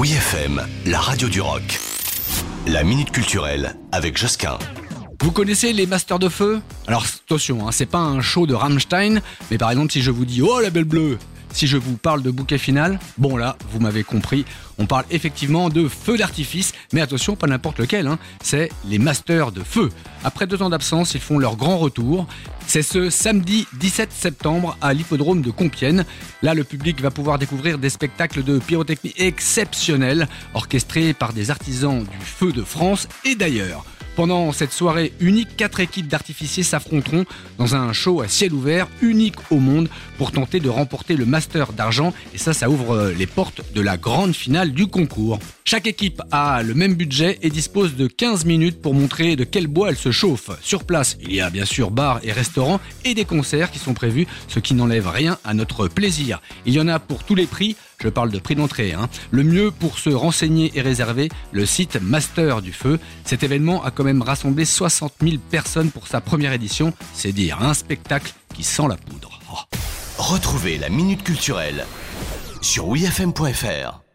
Oui FM, la radio du rock. La minute culturelle avec Josquin. Vous connaissez les Masters de Feu? Alors attention, hein, c'est pas un show de Rammstein, mais par exemple si je vous dis Oh la belle bleue si je vous parle de bouquet final, bon là, vous m'avez compris, on parle effectivement de feu d'artifice, mais attention, pas n'importe lequel, hein, c'est les Masters de Feu. Après deux ans d'absence, ils font leur grand retour. C'est ce samedi 17 septembre à l'hippodrome de Compiègne. Là, le public va pouvoir découvrir des spectacles de pyrotechnie exceptionnels, orchestrés par des artisans du feu de France et d'ailleurs. Pendant cette soirée unique, quatre équipes d'artificiers s'affronteront dans un show à ciel ouvert unique au monde pour tenter de remporter le Master d'argent et ça, ça ouvre les portes de la grande finale du concours. Chaque équipe a le même budget et dispose de 15 minutes pour montrer de quel bois elle se chauffe. Sur place, il y a bien sûr bar et restaurants et des concerts qui sont prévus, ce qui n'enlève rien à notre plaisir. Il y en a pour tous les prix, je parle de prix d'entrée. Hein. Le mieux pour se renseigner et réserver, le site Master du Feu. Cet événement a quand même rassemblé 60 000 personnes pour sa première édition. C'est dire un spectacle qui sent la poudre. Retrouvez la Minute Culturelle sur wfm.fr.